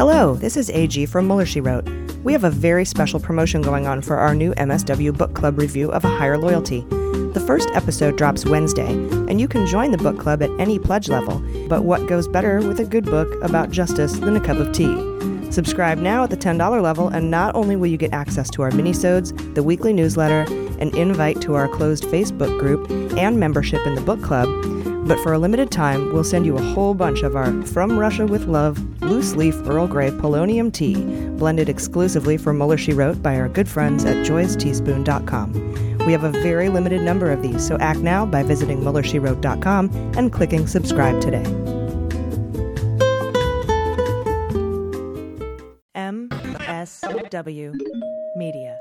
Hello, this is AG from Mueller She Wrote. We have a very special promotion going on for our new MSW Book Club review of A Higher Loyalty. The first episode drops Wednesday, and you can join the book club at any pledge level. But what goes better with a good book about justice than a cup of tea? Subscribe now at the $10 level, and not only will you get access to our minisodes, the weekly newsletter, an invite to our closed Facebook group, and membership in the book club, but for a limited time, we'll send you a whole bunch of our From Russia with Love loose leaf Earl Grey polonium tea, blended exclusively for Mueller She Wrote by our good friends at joyousteaspoon.com. We have a very limited number of these, so act now by visiting MuellerSheWrote.com and clicking subscribe today. MSW Media.